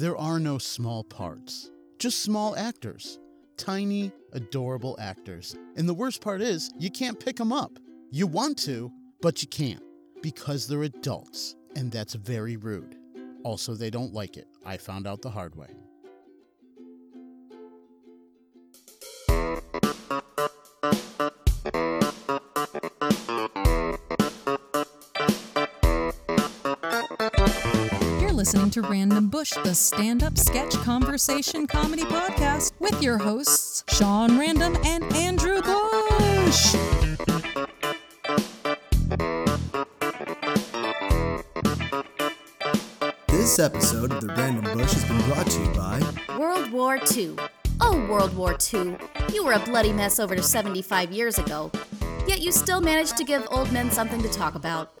There are no small parts, just small actors. Tiny, adorable actors. And the worst part is, you can't pick them up. You want to, but you can't because they're adults, and that's very rude. Also, they don't like it. I found out the hard way. You're listening to Random Bush, the stand up sketch conversation comedy podcast with your hosts, Sean Random and Andrew Bush. This episode of the Random Bush has been brought to you by World War II. Oh, World War II. You were a bloody mess over 75 years ago. Yet you still managed to give old men something to talk about.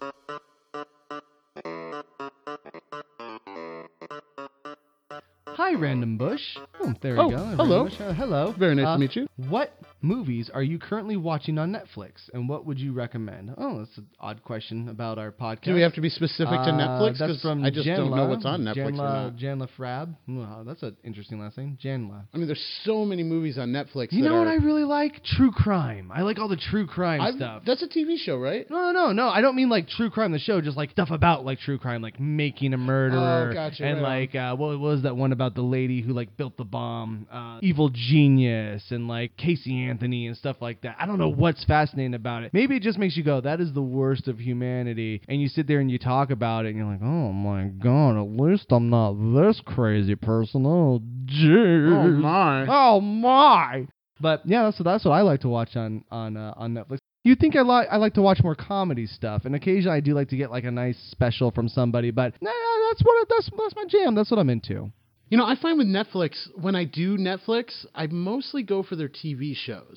Hi, Random Bush. Oh, there we Oh, go. Hello. Bush. Uh, hello. Very nice to Uh, meet you. What movies are you currently watching on Netflix, and what would you recommend? Oh, that's an odd question about our podcast. Do we have to be specific to Uh, Netflix? That's 'Cause from I just don't know what's on Netflix Janla. Janla Frab. Wow, that's an interesting last name. Janla. I mean, there's so many movies on Netflix. You know what I really like? True crime. I like all the true crime I've- stuff. That's a TV show, right? No, no, no. I don't mean like true crime, the show, just like stuff about like true crime, like making a murderer. Oh, gotcha, And right like, uh, what was that one about the lady who like built the bomb? Uh, Evil Genius and like Casey Anthony and stuff like that. I don't know what's fascinating about it. Maybe it just makes you go, that is the worst of humanity. And you sit there and you talk about it and you're like, oh my God, at least I'm not this crazy person. Oh, jeez. Oh my! Oh my! But yeah, that's that's what I like to watch on on uh, on Netflix. You think I like I like to watch more comedy stuff, and occasionally I do like to get like a nice special from somebody. But nah, that's what that's that's my jam. That's what I'm into. You know, I find with Netflix when I do Netflix, I mostly go for their TV shows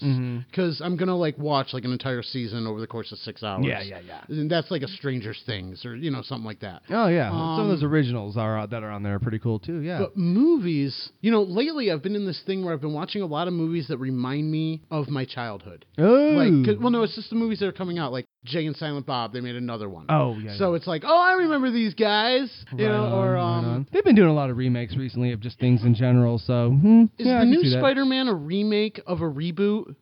because I'm gonna like watch like an entire season over the course of six hours. Yeah, yeah, yeah. And that's like a Stranger Things or you know something like that. Oh yeah, some of those Um, originals are uh, that are on there are pretty cool too. Yeah. But movies, you know, lately I've been in this thing where I've been watching a lot of movies that remind me of my childhood. oh. Like, well, no, it's just the movies that are coming out. Like Jay and Silent Bob, they made another one. oh yeah. So it's like, oh, I remember these guys, you Right know, on, or um, on. they've been doing a lot of remakes recently of just things in general. So hmm, is yeah, the new. Spider-Man a remake of a reboot?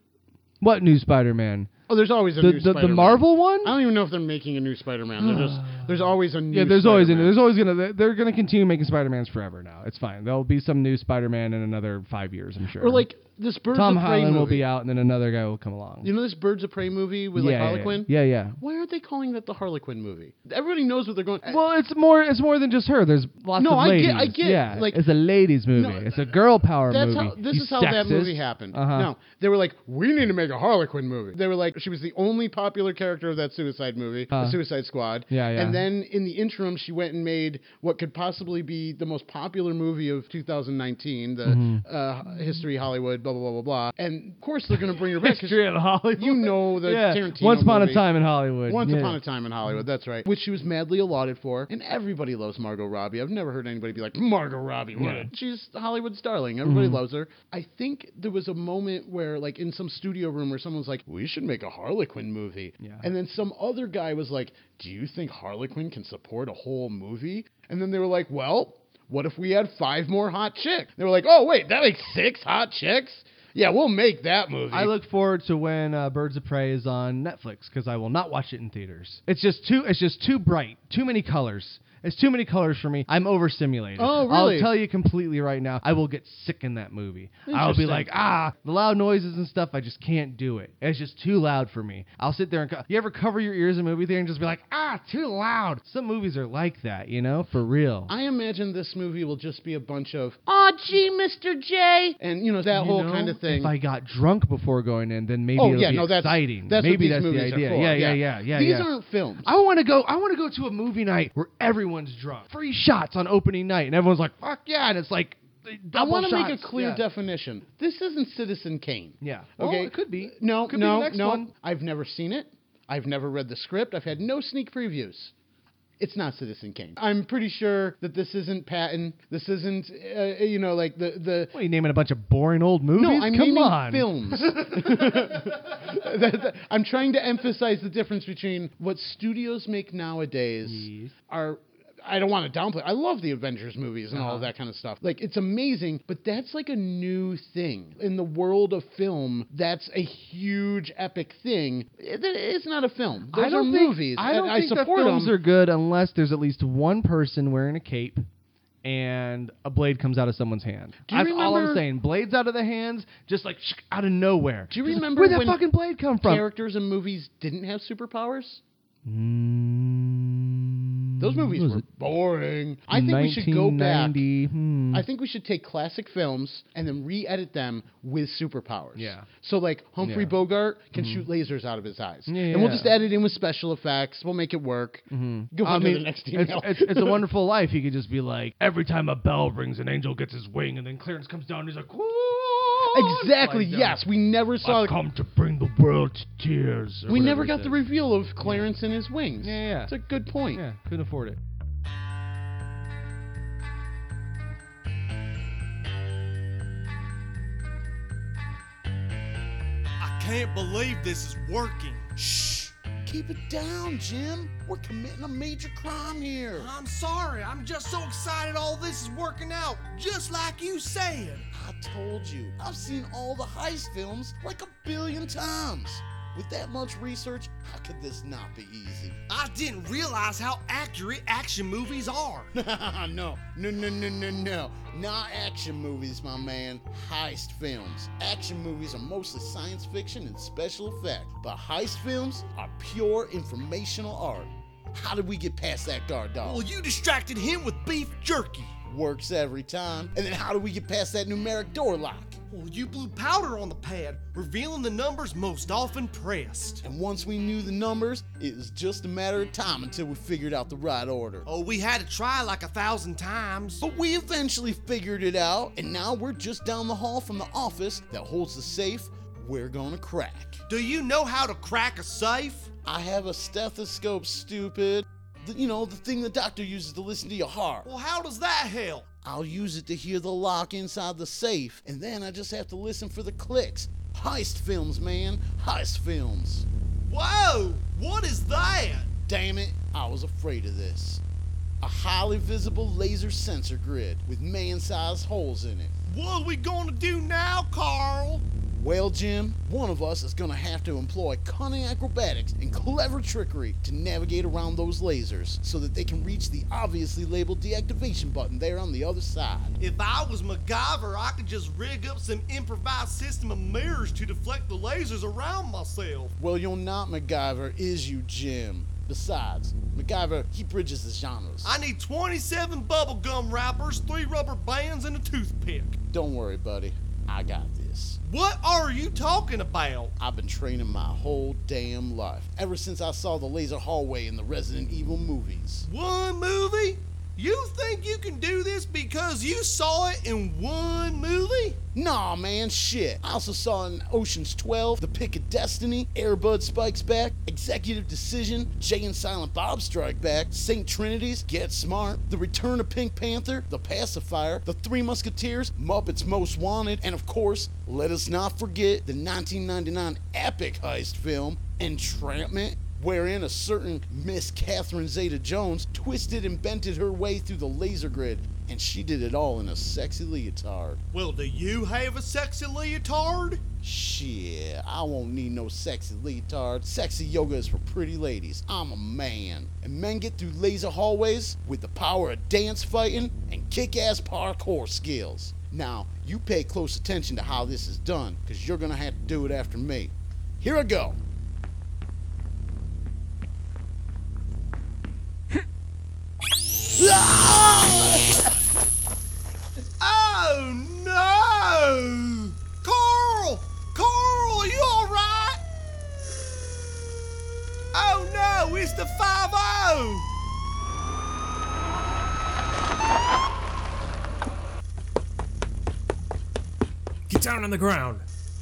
What new Spider-Man? Oh, there's always a The new the, the Spider-Man. Marvel one? I don't even know if they're making a new Spider-Man. They're just there's always a new. Yeah, there's always Spider-Man. there's always gonna they're- gonna continue making Spider Mans forever now. It's fine. There'll be some new Spider Man in another five years, I'm sure. or like this Birds Tom of Prey Holland movie. will be out, and then another guy will come along. You know this Birds of Prey movie with like Harley yeah? Yeah, yeah. Why aren't they calling that the Harley Quinn movie? Everybody knows what they're going. Well, it's more it's more than just her. There's lots No, of I get- ladies. I get, Yeah, like- it's a ladies movie. No, it's a girl power That's movie. how. This You is how that movie happened. Uh-huh. No, they were like, we need to make a Harley Quinn movie. They were like, she was the only popular character of that Suicide movie, Uh. the Suicide Squad. Yeah, yeah. And then in the interim, she went and made what could possibly be the most popular movie of 2019, the Mm-hmm. uh, History Hollywood, blah blah blah blah blah. And of course, they're going to bring her back. History of Hollywood. You know the yeah. Tarantino Once upon movie. a time in Hollywood. Once yeah. Upon a Time in Hollywood, that's right. Which she was madly allotted for, and everybody loves Margot Robbie. I've never heard anybody be like, Margot Robbie, what? Yeah. She's Hollywood's darling. Everybody Mhm. loves her. I think there was a moment where, like, in some studio room where someone's like, we should make a Harley Quinn movie. Yeah. And then some other guy was like, do you think Harley Quinn can support a whole movie? And then they were like, well, what if we had five more hot chicks? They were like, oh, wait, that makes six hot chicks? Yeah, we'll make that movie. I look forward to when uh, Birds of Prey is on Netflix because I will not watch it in theaters. It's just too it's just too bright, too many colors. It's too many colors for me. I'm overstimulated. Oh, really? I'll tell you completely right now. I will get sick in that movie. I'll be like, ah, the loud noises and stuff. I just can't do it. It's just too loud for me. I'll sit there and co- you ever cover your ears in a movie theater and just be like, ah, too loud. Some movies are like that, you know, for real. I imagine this movie will just be a bunch of, oh, gee, Mr. J. And, you know, that You whole know, kind of thing. If I got drunk before going in, then maybe oh, it'll yeah, be no, that's exciting. That's maybe what that's these the movies idea. Are for. Yeah, yeah, yeah, yeah. These yeah. aren't films. I want to go. I want to go to a movie night where everyone's drunk. Free shots on opening night, and everyone's like, "Fuck yeah!" And it's like, I want to make a clear yeah. definition. This isn't Citizen Kane. Yeah. Okay. Well, it could be. No, Could be no, next no. one. I've never seen it. I've never read the script. I've had no sneak previews. It's not Citizen Kane. I'm pretty sure that this isn't Patton. This isn't, uh, you know, like the the. What are you naming a bunch of boring old movies? No, I'm Come naming on. films. That- that- I'm trying to emphasize the difference between what studios make nowadays Yes. are I don't want to downplay. I love the Avengers movies and all Uh-huh. of that kind of stuff. Like it's amazing, but that's like a new thing in the world of film. That's a huge epic thing. It- it's not a film. Those I are don't think, movies. I don't think support the films them. are good unless there's at least one person wearing a cape and a blade comes out of someone's hand. Do you That's all I'm saying. Blades out of the hands, just like out of nowhere. Do you remember where'd that fucking blade come from? Characters in movies didn't have superpowers. Mm, Those movies were it? boring. I think we should go back. hmm. I think we should take classic films and then re-edit them with superpowers. Yeah. So like Humphrey Yeah. Bogart can shoot lasers out of his eyes, Yeah, and we'll just add it in with special effects. We'll make it work. Mhm. Go I on to the next it's, email. it's, it's a wonderful life. He could just be like, every time a bell rings, an angel gets his wing, and then Clarence comes down, and he's like, "Whoa!" Exactly. Flies down. Yes, we never saw. I've come to bring the world to tears. we never got the reveal of Clarence and his wings. Yeah, yeah. It's a good point. Yeah, couldn't afford it. I can't believe this is working. Shh! Keep it down, Jim. We're committing a major crime here. I'm sorry. I'm just so excited all this is working out, just like you said. I told you, I've seen all the heist films like a billion times. With that much research, how could this not be easy? I didn't realize how accurate action movies are. no, no, no, no, no, no. Not action movies, my man. Heist films. Action movies are mostly science fiction and special effect, but heist films are pure informational art. How did we get past that guard dog? Well, you distracted him with beef jerky. Works every time. And then how do we get past that numeric door lock? Well, you blew powder on the pad, revealing the numbers most often pressed. And once we knew the numbers, it was just a matter of time until we figured out the right order. Oh, we had to try like a thousand times. But we eventually figured it out, and now we're just down the hall from the office that holds the safe we're gonna crack. Do you know how to crack a safe? I have a stethoscope, stupid. The- you know, the thing the doctor uses to listen to your heart. Well, how does that help? I'll use it to hear the lock inside the safe, and then I just have to listen for the clicks. Heist films, man. Heist films. Whoa! What is that? Damn it, I was afraid of this. A highly visible laser sensor grid with man sized holes in it. What are we gonna do now, Carl? Well, Jim, one of us is gonna have to employ cunning acrobatics and clever trickery to navigate around those lasers so that they can reach the obviously labeled deactivation button there on the other side. If I was MacGyver, I could just rig up some improvised system of mirrors to deflect the lasers around myself. Well, you're not MacGyver, is you, Jim? Besides, MacGyver, he bridges the genres. I need 27 bubblegum wrappers, three rubber bands, and a toothpick. Don't worry, buddy. I got this. What are you talking about? I've been training my whole damn life, ever since I saw the laser hallway in the Resident Evil movies. One movie? You think you can do this because you saw it in one movie? Nah, man, shit. I also saw in Ocean's 12, The Pick of Destiny, Airbud Spikes Back, Executive Decision, Jay and Silent Bob Strike Back, St. Trinian's, Get Smart, The Return of Pink Panther, The Pacifier, The Three Musketeers, Muppets Most Wanted, and of course, let us not forget the 1999 epic heist film, Entrapment, wherein a certain Miss Catherine Zeta Jones twisted and bented her way through the laser grid, and she did it all in a sexy leotard. Well, do you have a sexy leotard? Shit, I won't need no sexy leotard. Sexy yoga is for pretty ladies. I'm a man. And men get through laser hallways with the power of dance fighting and kick ass parkour skills. Now, you pay close attention to how this is done, because you're gonna have to do it after me. Here I go. Oh no! Carl! Carl, are you alright? Oh no, it's the 5 Get down on the ground.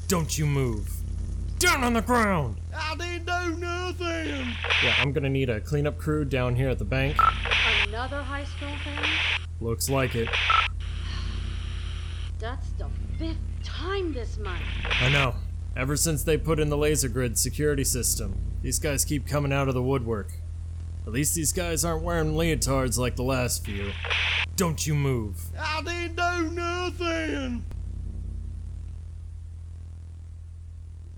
Don't you move. Down on the ground. I didn't do nothing! Yeah, I'm gonna need a cleanup crew down here at the bank. Another high school thing? Looks like it. That's the fifth time this month. I know. Ever since they put in the laser grid security system, these guys keep coming out of the woodwork. At least these guys aren't wearing leotards like the last few. Don't you move. I didn't do nothing.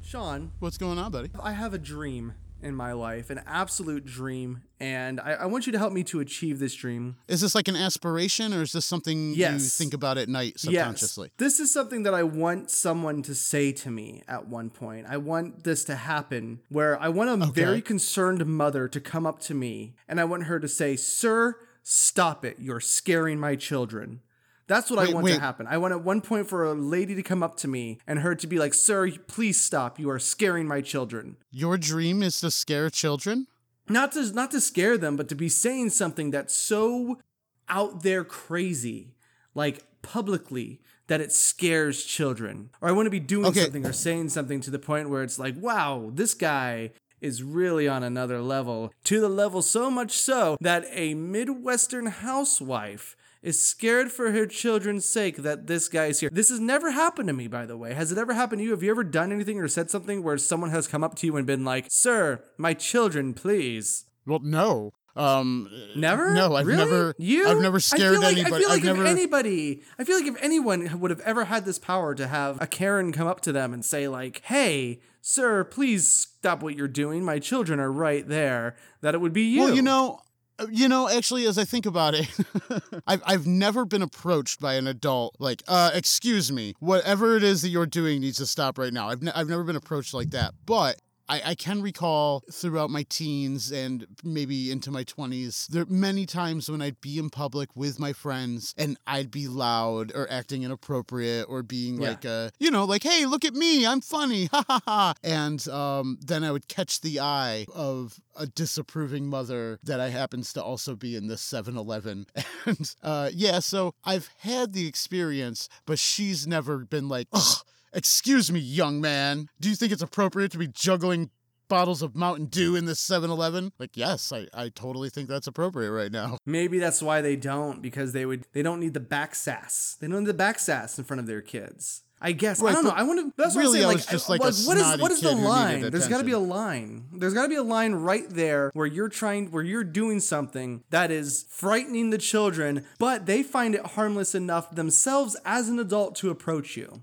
Sean, What's going on, buddy? I have a dream in my life, an absolute dream, and I, I want you to help me to achieve this dream. Is this like an aspiration or is this something you think about at night subconsciously? Yes. This is something that I want someone to say to me at one point. I want this to happen where I want a very concerned mother to come up to me and I want her to say, Sir, stop it. You're scaring my children. That's what I Wait, want to happen. I want at one point for a lady to come up to me and her to be like, Sir, please stop. You are scaring my children. Your dream is to scare children? Not to not to scare them, but to be saying something that's so out there crazy, like publicly, that it scares children. Or I want to be doing Okay. something or saying something to the point where it's like, wow, this guy is really on another level. To the level so much so that a Midwestern housewife is scared for her children's sake that this guy is here. This has never happened to me, by the way. Has it ever happened to you? Have you ever done anything or said something where someone has come up to you and been like, Sir, my children, please? Well, no. Um Never? No, I've Really? never You? I've never scared feel like, anybody. I feel like I've never if anybody, I feel like if anyone would have ever had this power to have a Karen come up to them and say like, "Hey, sir, please stop what you're doing. My children are right there." That it would be you. Well, you know, you know, actually, as I think about it, I've I've never been approached by an adult like, uh, excuse me, whatever it is that you're doing needs to stop right now. I've ne- I've never been approached like that, but. I, I can recall throughout my teens and maybe into my 20s, there many times when I'd be in public with my friends and I'd be loud or acting inappropriate or being Yeah. like, uh, you know, like, hey, look at me, I'm funny, ha ha ha. And um, then I would catch the eye of a disapproving mother that I happens to also be in this 7 Eleven. And uh, yeah, so I've had the experience, but she's never been like, ugh, excuse me, young man. Do you think it's appropriate to be juggling bottles of Mountain Dew in this 7 Eleven? Like, yes, I, I totally think that's appropriate right now. maybe that's why they don't because they would they don't need the back sass. They don't need the back sass in front of their kids. I guess I don't know. I want to. That's what really, I'm I saying. was just like a what is what is the kid who needed line? There's got to be a line. There's got to be a line right there where you're trying, where you're doing something that is frightening the children, but they find it harmless enough themselves as an adult to approach you.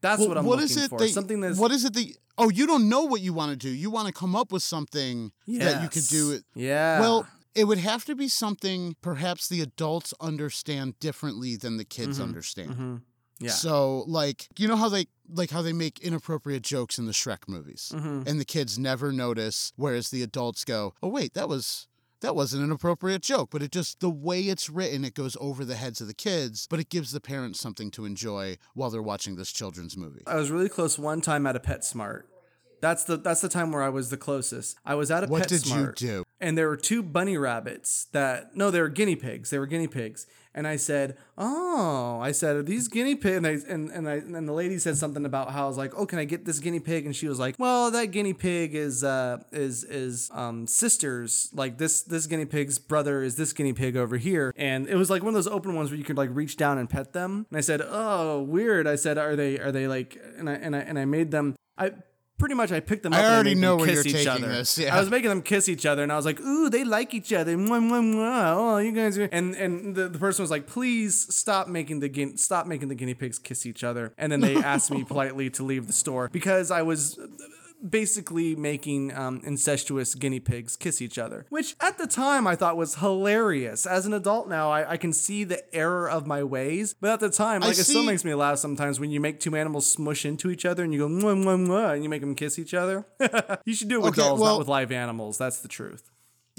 That's Well, what I'm what looking is it for. that- something that's What is it that. Oh, you don't know what you want to do. You want to come up with something that you could do. It. Yeah. Well, it would have to be something perhaps the adults understand differently than the kids Mhm. understand. Mhm. Yeah. So, like, you know how they like how they make inappropriate jokes in the Shrek movies, Mhm. and the kids never notice, whereas the adults go, "Oh wait, that was." That wasn't an appropriate joke, but it just, the way it's written, it goes over the heads of the kids, but it gives the parents something to enjoy while they're watching this children's movie. I was really close one time at a PetSmart. That's the that's the time where I was the closest. I was at a What did you PetSmart. do? And there were two bunny rabbits that no, they were guinea pigs. They were guinea pigs. And I said, "Oh," I said, "Are these guinea pigs?" And I, and and I and the lady said something about how I was like, "Oh, can I get this guinea pig?" And she was like, "Well, that guinea pig is uh is is um sisters. Like this this guinea pig's brother is this guinea pig over here." And it was like one of those open ones where you could like reach down and pet them. And I said, "Oh, weird." I said, "Are they are they like?" And I and I and I made them. I pretty much I picked them I up. and already know where kiss you're each taking other. this, yeah. I was making them kiss each other, and I was like, "Ooh, they like each other." Mwah, mwah, mwah. Oh, you guys are. And and the, the person was like, "Please stop making the guin- stop making the guinea pigs kiss each other." And then they asked me politely to leave the store because I was basically making um, incestuous guinea pigs kiss each other, which at the time I thought was hilarious. As an adult now, I, I can see the error of my ways, but at the time, I like it still makes me laugh sometimes when you make two animals smush into each other and you go mwah, mwah, mwah, and you make them kiss each other. you should do it with Okay, dolls, well- not with live animals. That's the truth.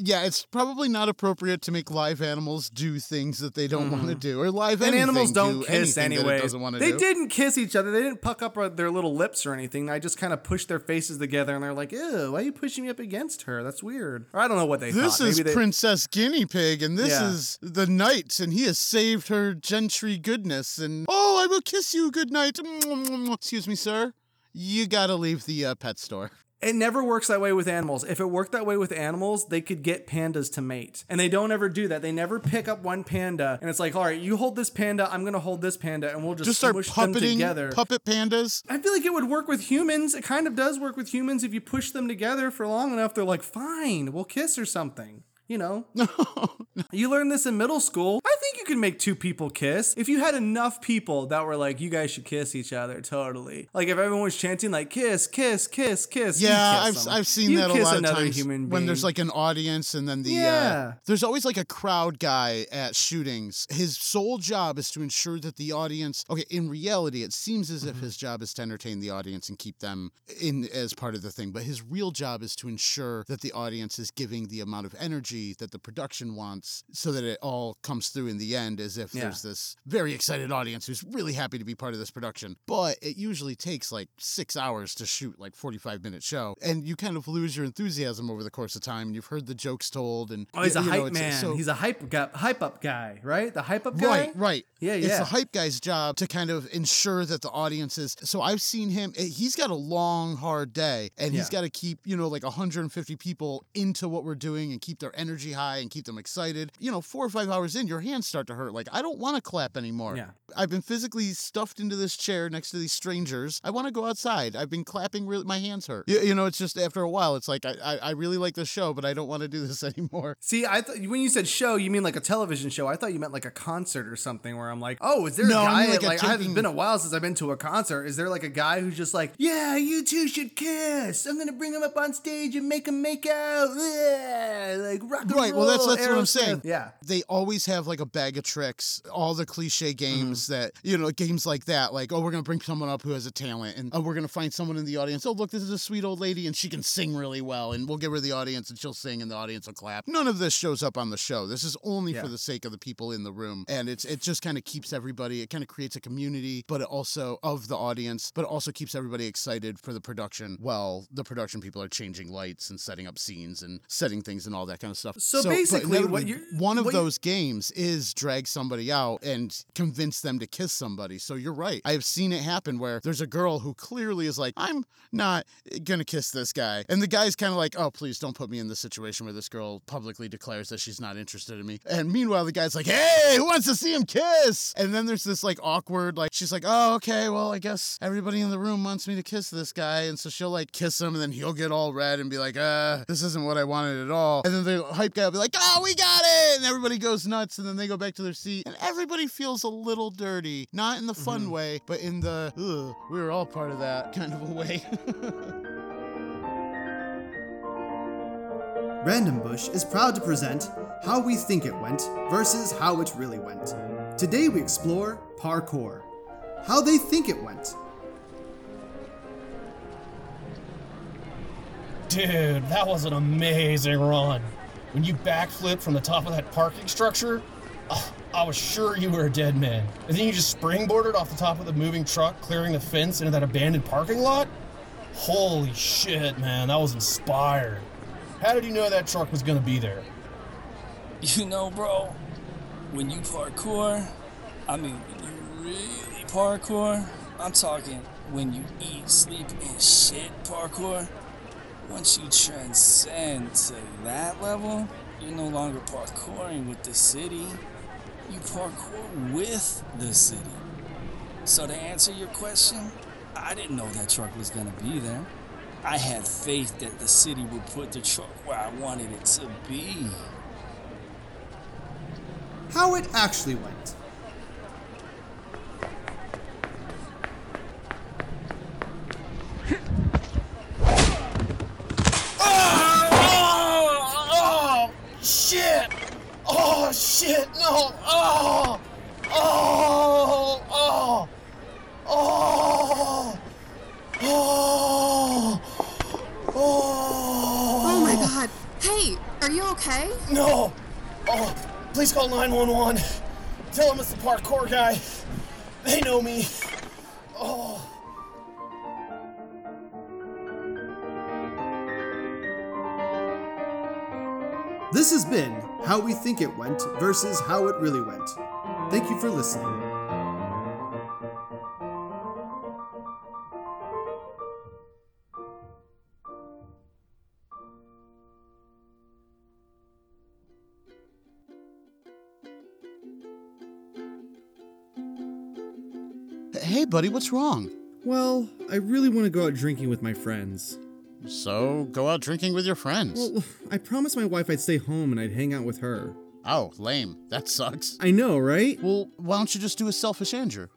Yeah, it's probably not appropriate to make live animals do things that they don't want to do, or live. And animals don't do kiss anyway. it doesn't want to They do. didn't kiss each other. They didn't puck up their little lips or anything. I just kind of pushed their faces together, and they're like, "Ew, why are you pushing me up against her? That's weird." Or I don't know what they This thought. is they- Princess Guinea Pig, and this Yeah. is the knight, and he has saved her gentry goodness. And oh, I will kiss you good night. Excuse me, sir. You gotta leave the uh, pet store. It never works that way with animals. If it worked that way with animals, they could get pandas to mate. And they don't ever do that. They never pick up one panda and it's like, all right, you hold this panda, I'm gonna hold this panda, and we'll just, Just start smush them together. puppet pandas. I feel like it would work with humans. It kind of does work with humans if you push them together for long enough. They're like, fine, we'll kiss or something. You know, you learned this in middle school. I think you can make two people kiss if you had enough people that were like, you guys should kiss each other. Totally. Like if everyone was chanting like kiss, kiss, kiss, kiss. Yeah, kiss I've, them. I've seen You that a lot of times human when there's like an audience and then the Yeah. uh, there's always like a crowd guy at shootings. His sole job is to ensure that the audience. Okay, in reality, it seems as Mm-hmm. if his job is to entertain the audience and keep them in as part of the thing, but his real job is to ensure that the audience is giving the amount of energy that the production wants, so that it all comes through in the end as if Yeah. there's this very excited audience who's really happy to be part of this production. But it usually takes like six hours to shoot like 45 minute show, and you kind of lose your enthusiasm over the course of time. And you've heard the jokes told, and Oh, he's a you hype it's- man. so- he's a hype guy, hype up guy, right? The hype up guy. Right, right. Yeah, yeah. It's yeah. the hype guy's job to kind of ensure that the audience is. So I've seen him. eh, He's got a long, hard day, and he's got to keep you know like 150 people into what we're doing and keep their energy high and keep them excited. You know, four or five hours in, your hands start to hurt. Like I don't want to clap anymore. Yeah. I've been physically stuffed into this chair next to these strangers. I want to go outside. I've been clapping. Really, my hands hurt. You, you know, it's just after a while, it's like I, I, I really like the show, but I don't want to do this anymore. See, I thought when you said show, you mean like a television show. I thought you meant like a concert or something where I'm like, oh, is there No, a I guy? mean Like, like a I taking- been a while since I've been to a concert. Is there like a guy who's just like, yeah, you two should kiss. I'm gonna bring him up on stage and make him make out. Like rock and Right. Well, that's roll, that's what I'm saying. Yeah. They always have like a bag of tricks. All the cliche games Mm-hmm. that you know, games like that. Like, oh, we're gonna bring someone up who has a talent, and oh, we're gonna find someone in the audience. Oh, look, this is a sweet old lady, and she can sing really well, and we'll give her the audience, and she'll sing, and the audience will clap. None of this shows up on the show. This is only Yeah. for the sake of the people in the room, and it's it just kind of keeps everybody. It kind of creates a community, but it also of the audience, but it also keeps everybody excited for the production. While the production people are changing lights and setting up scenes and setting things and all that kind of stuff. So but basically, what you're- one of you- those games is drag somebody out and convince them to kiss somebody. So you're right. I've seen it happen where there's a girl who clearly is like, I'm not gonna kiss this guy, and the guy's kind of like, oh please don't put me in this situation where this girl publicly declares that she's not interested in me. And meanwhile, the guy's like, hey, who wants to see him kiss? And then there's this like awkward, like she's like, oh okay, well I guess everybody in the room wants me to kiss this guy, and so she'll like kiss him, and then he'll get all red and be like, uh, this isn't what I wanted at all. And then the hype guy will be like, oh, we got it, and everybody goes nuts, and then they go back to their seat, and everybody feels a little dirty, not in the fun mm-hmm. way, but in the, ugh, we were all part of that kind of a way. Random Bush is proud to present How We Think It Went versus How It Really Went. Today we explore parkour. How they think it went. Dude, that was an amazing run. When you backflip from the top of that parking structure, ah, I was sure you were a dead man. And then you just springboarded off the top of the moving truck, clearing the fence into that abandoned parking lot? Holy shit, man, that was inspired. How did you know that truck was gonna be there? You know, bro, when you parkour, I mean, when you really parkour, I'm talking when you eat, sleep, and shit parkour. Once you transcend to that level, you're no longer parkouring with the city, you parkour with the city. So, to answer your question, I didn't know that truck was gonna be there. I had faith that the city would put the truck where I wanted it to be. How it actually went. Oh, oh, shit! Oh, shit! No! Oh! Oh! Oh! Oh! Oh! Oh! Oh my god. Hey, are you okay? No! Oh, please call 911. Tell them it's the parkour guy. They know me. Oh. This has been How We Think It Went versus How It Really Went. Thank you for listening. Hey, buddy, what's wrong? Well, I really want to go out drinking with my friends. So go out drinking with your friends. Well, I promised my wife I'd stay home and I'd hang out with her. Oh, lame. That sucks. I know, right? Well, why don't you just do a selfish Andrew?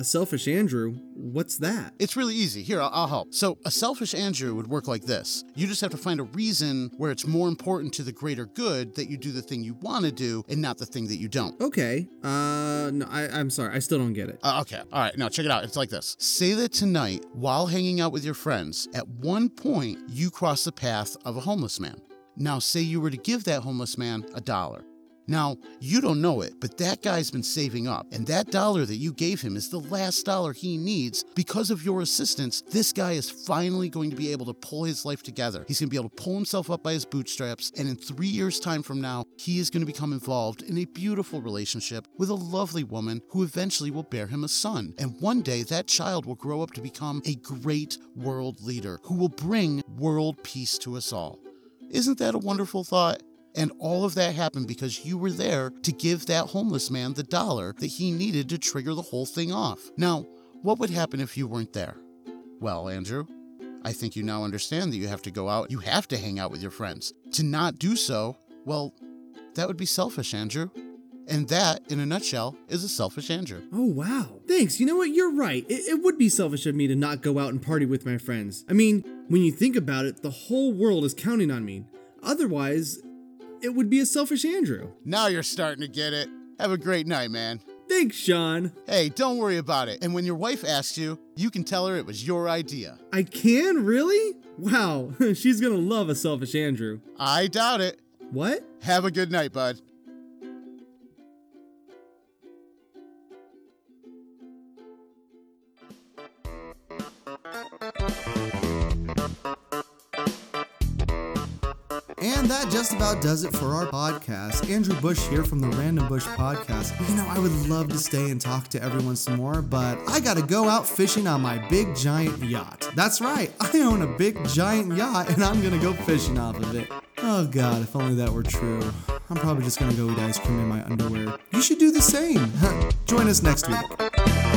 A selfish Andrew? What's that? It's really easy. Here, I'll, I'll help. So, a selfish Andrew would work like this you just have to find a reason where it's more important to the greater good that you do the thing you want to do and not the thing that you don't. Okay. Uh, no, I, I'm sorry. I still don't get it. Uh, okay. All right. Now, check it out. It's like this Say that tonight, while hanging out with your friends, at one point you cross the path of a homeless man. Now, say you were to give that homeless man a dollar. Now, you don't know it, but that guy's been saving up, and that dollar that you gave him is the last dollar he needs. Because of your assistance, this guy is finally going to be able to pull his life together. He's going to be able to pull himself up by his bootstraps, and in three years' time from now, he is going to become involved in a beautiful relationship with a lovely woman who eventually will bear him a son. And one day, that child will grow up to become a great world leader who will bring world peace to us all. Isn't that a wonderful thought? And all of that happened because you were there to give that homeless man the dollar that he needed to trigger the whole thing off. Now, what would happen if you weren't there? Well, Andrew, I think you now understand that you have to go out, you have to hang out with your friends. To not do so, well, that would be selfish, Andrew. And that, in a nutshell, is a selfish Andrew. Oh, wow. Thanks. You know what? You're right. It, it, would be selfish of me to not go out and party with my friends. I mean, when you think about it, the whole world is counting on me. Otherwise, it would be a selfish Andrew. Now you're starting to get it. Have a great night, man. Thanks, Sean. Hey, don't worry about it. And when your wife asks you, you can tell her it was your idea. I can? Really? Wow, she's gonna love a selfish Andrew. I doubt it. What? Have a good night, bud. Just about does it for our podcast. Andrew Bush here from the Random Bush Podcast. You know, I would love to stay and talk to everyone some more, but I gotta go out fishing on my big giant yacht. That's right, I own a big giant yacht and I'm gonna go fishing off of it. Oh god, if only that were true. I'm probably just gonna go eat ice cream in my underwear. You should do the same. Join us next week.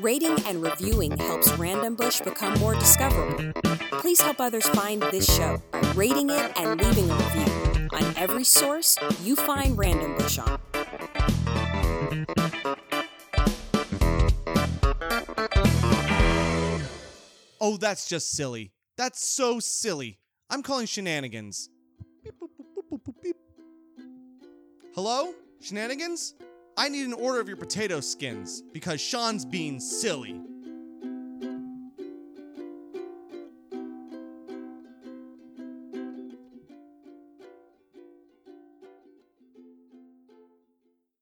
Rating and reviewing helps Random Bush become more discoverable. Please help others find this show by rating it and leaving a review on every source you find Random Bush on. Oh, that's just silly. That's so silly. I'm calling shenanigans. Hello? Shenanigans? I need an order of your potato skins because Sean's being silly.